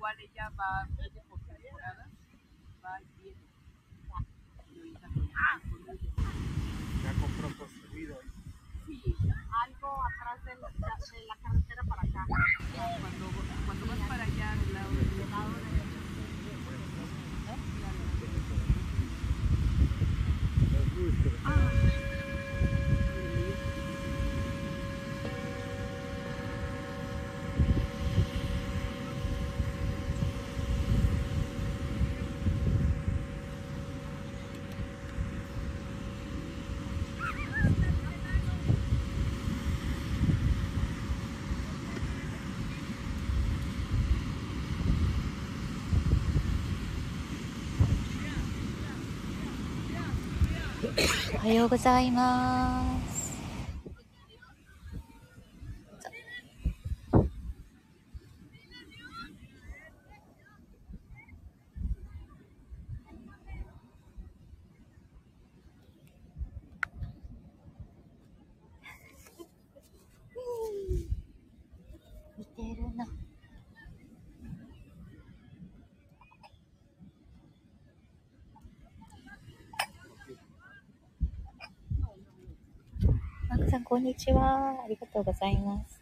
igual ella va por temporada, va y viene. Ya compró construido. Sí, algo atrás de la, de la carretera para acá. Cuando, cuando vas para allá, al lado del Del lado derecho. おようございます。こんにちは。ありがとうございます。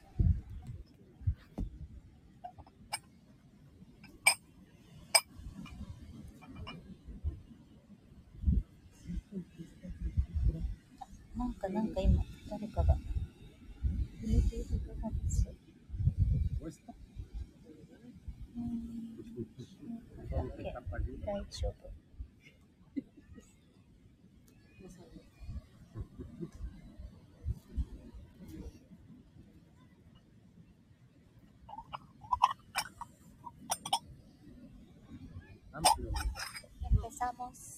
avançar.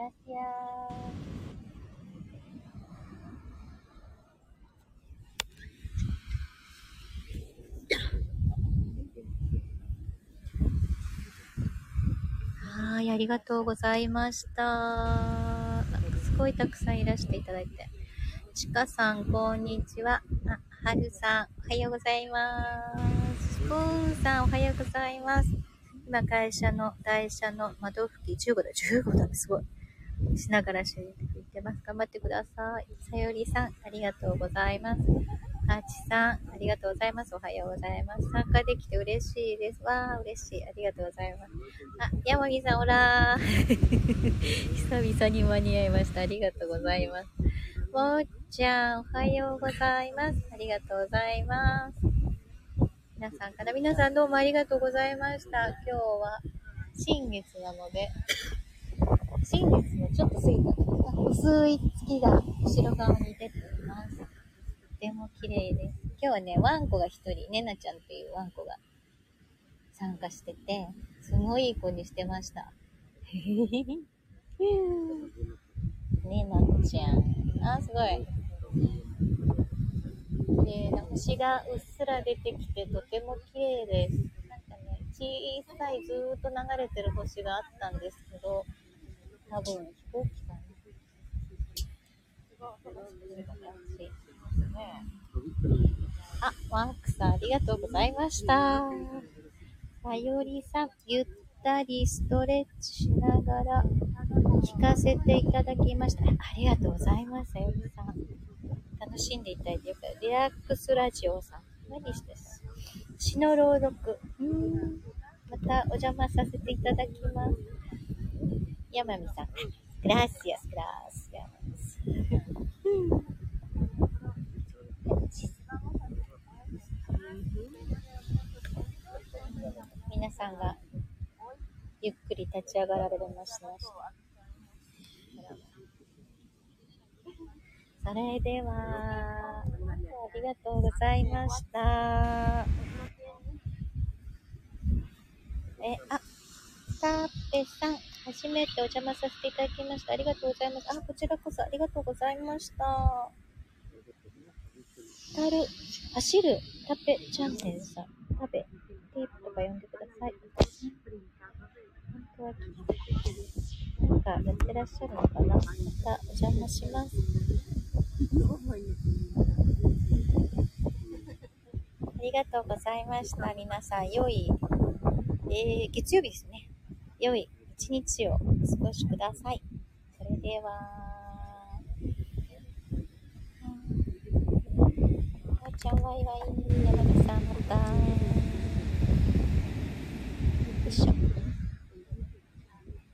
Gracias. はい、ありがとうございました。すごいたくさんいらしていただいて。ちかさん、こんにちは。あ、はるさん、おはようございます。スプーさん、おはようございます。今、会社の台車の窓拭き15度、15度すごい。しながら知ってます。頑張ってください。さよりさん、ありがとうございます。あちさん、ありがとうございます。おはようございます。参加できて嬉しいです。わー、嬉しい。ありがとうございます。あ、山木さん、おらー。久々に間に合いました。ありがとうございます。もっちゃん、おはようございます。ありがとうございます。皆さんから、皆さんどうもありがとうございました。今日は新月なので、新月のちょっと過ぎた薄い月が後ろ側に出ています。とても綺麗です。今日はね、ワンコが一人、ねなちゃんっていうワンコが参加してて、すごいいい子にしてました。ねなちゃん。あ、すごい。で、星がうっすら出てきてとても綺麗です。なんかね、小さいずーっと流れてる星があったんですけど、多分飛行機かな。あ、ワンクさん、ありがとうございました。さよりさん、ゆったりストレッチしな。がら聞かせていただきました。ありがとうございます、さよりさん。楽しんでいただいてよかった。リラックスラジオさん。何してす詩の朗読。うん。またお邪魔させていただきます。山美さん。グラシアス、グラシアス。皆さんがゆっくり立ち上がられました。それでは、ありがとうございました。え、あ、さぺさん、初めてお邪魔させていただきました。ありがとうございます。あ、こちらこそありがとうございました。たる、走る、たぺチャンネルさん、たべ、テープとか呼んでください。本当はなんかやってらっしゃるのかなまたお邪魔します。ありがとうございました。皆さん、良い、えー、月曜日ですね。良い日をお過ごしください。それでは、あーちゃんワイワイ、山口さんまた、よいしょ。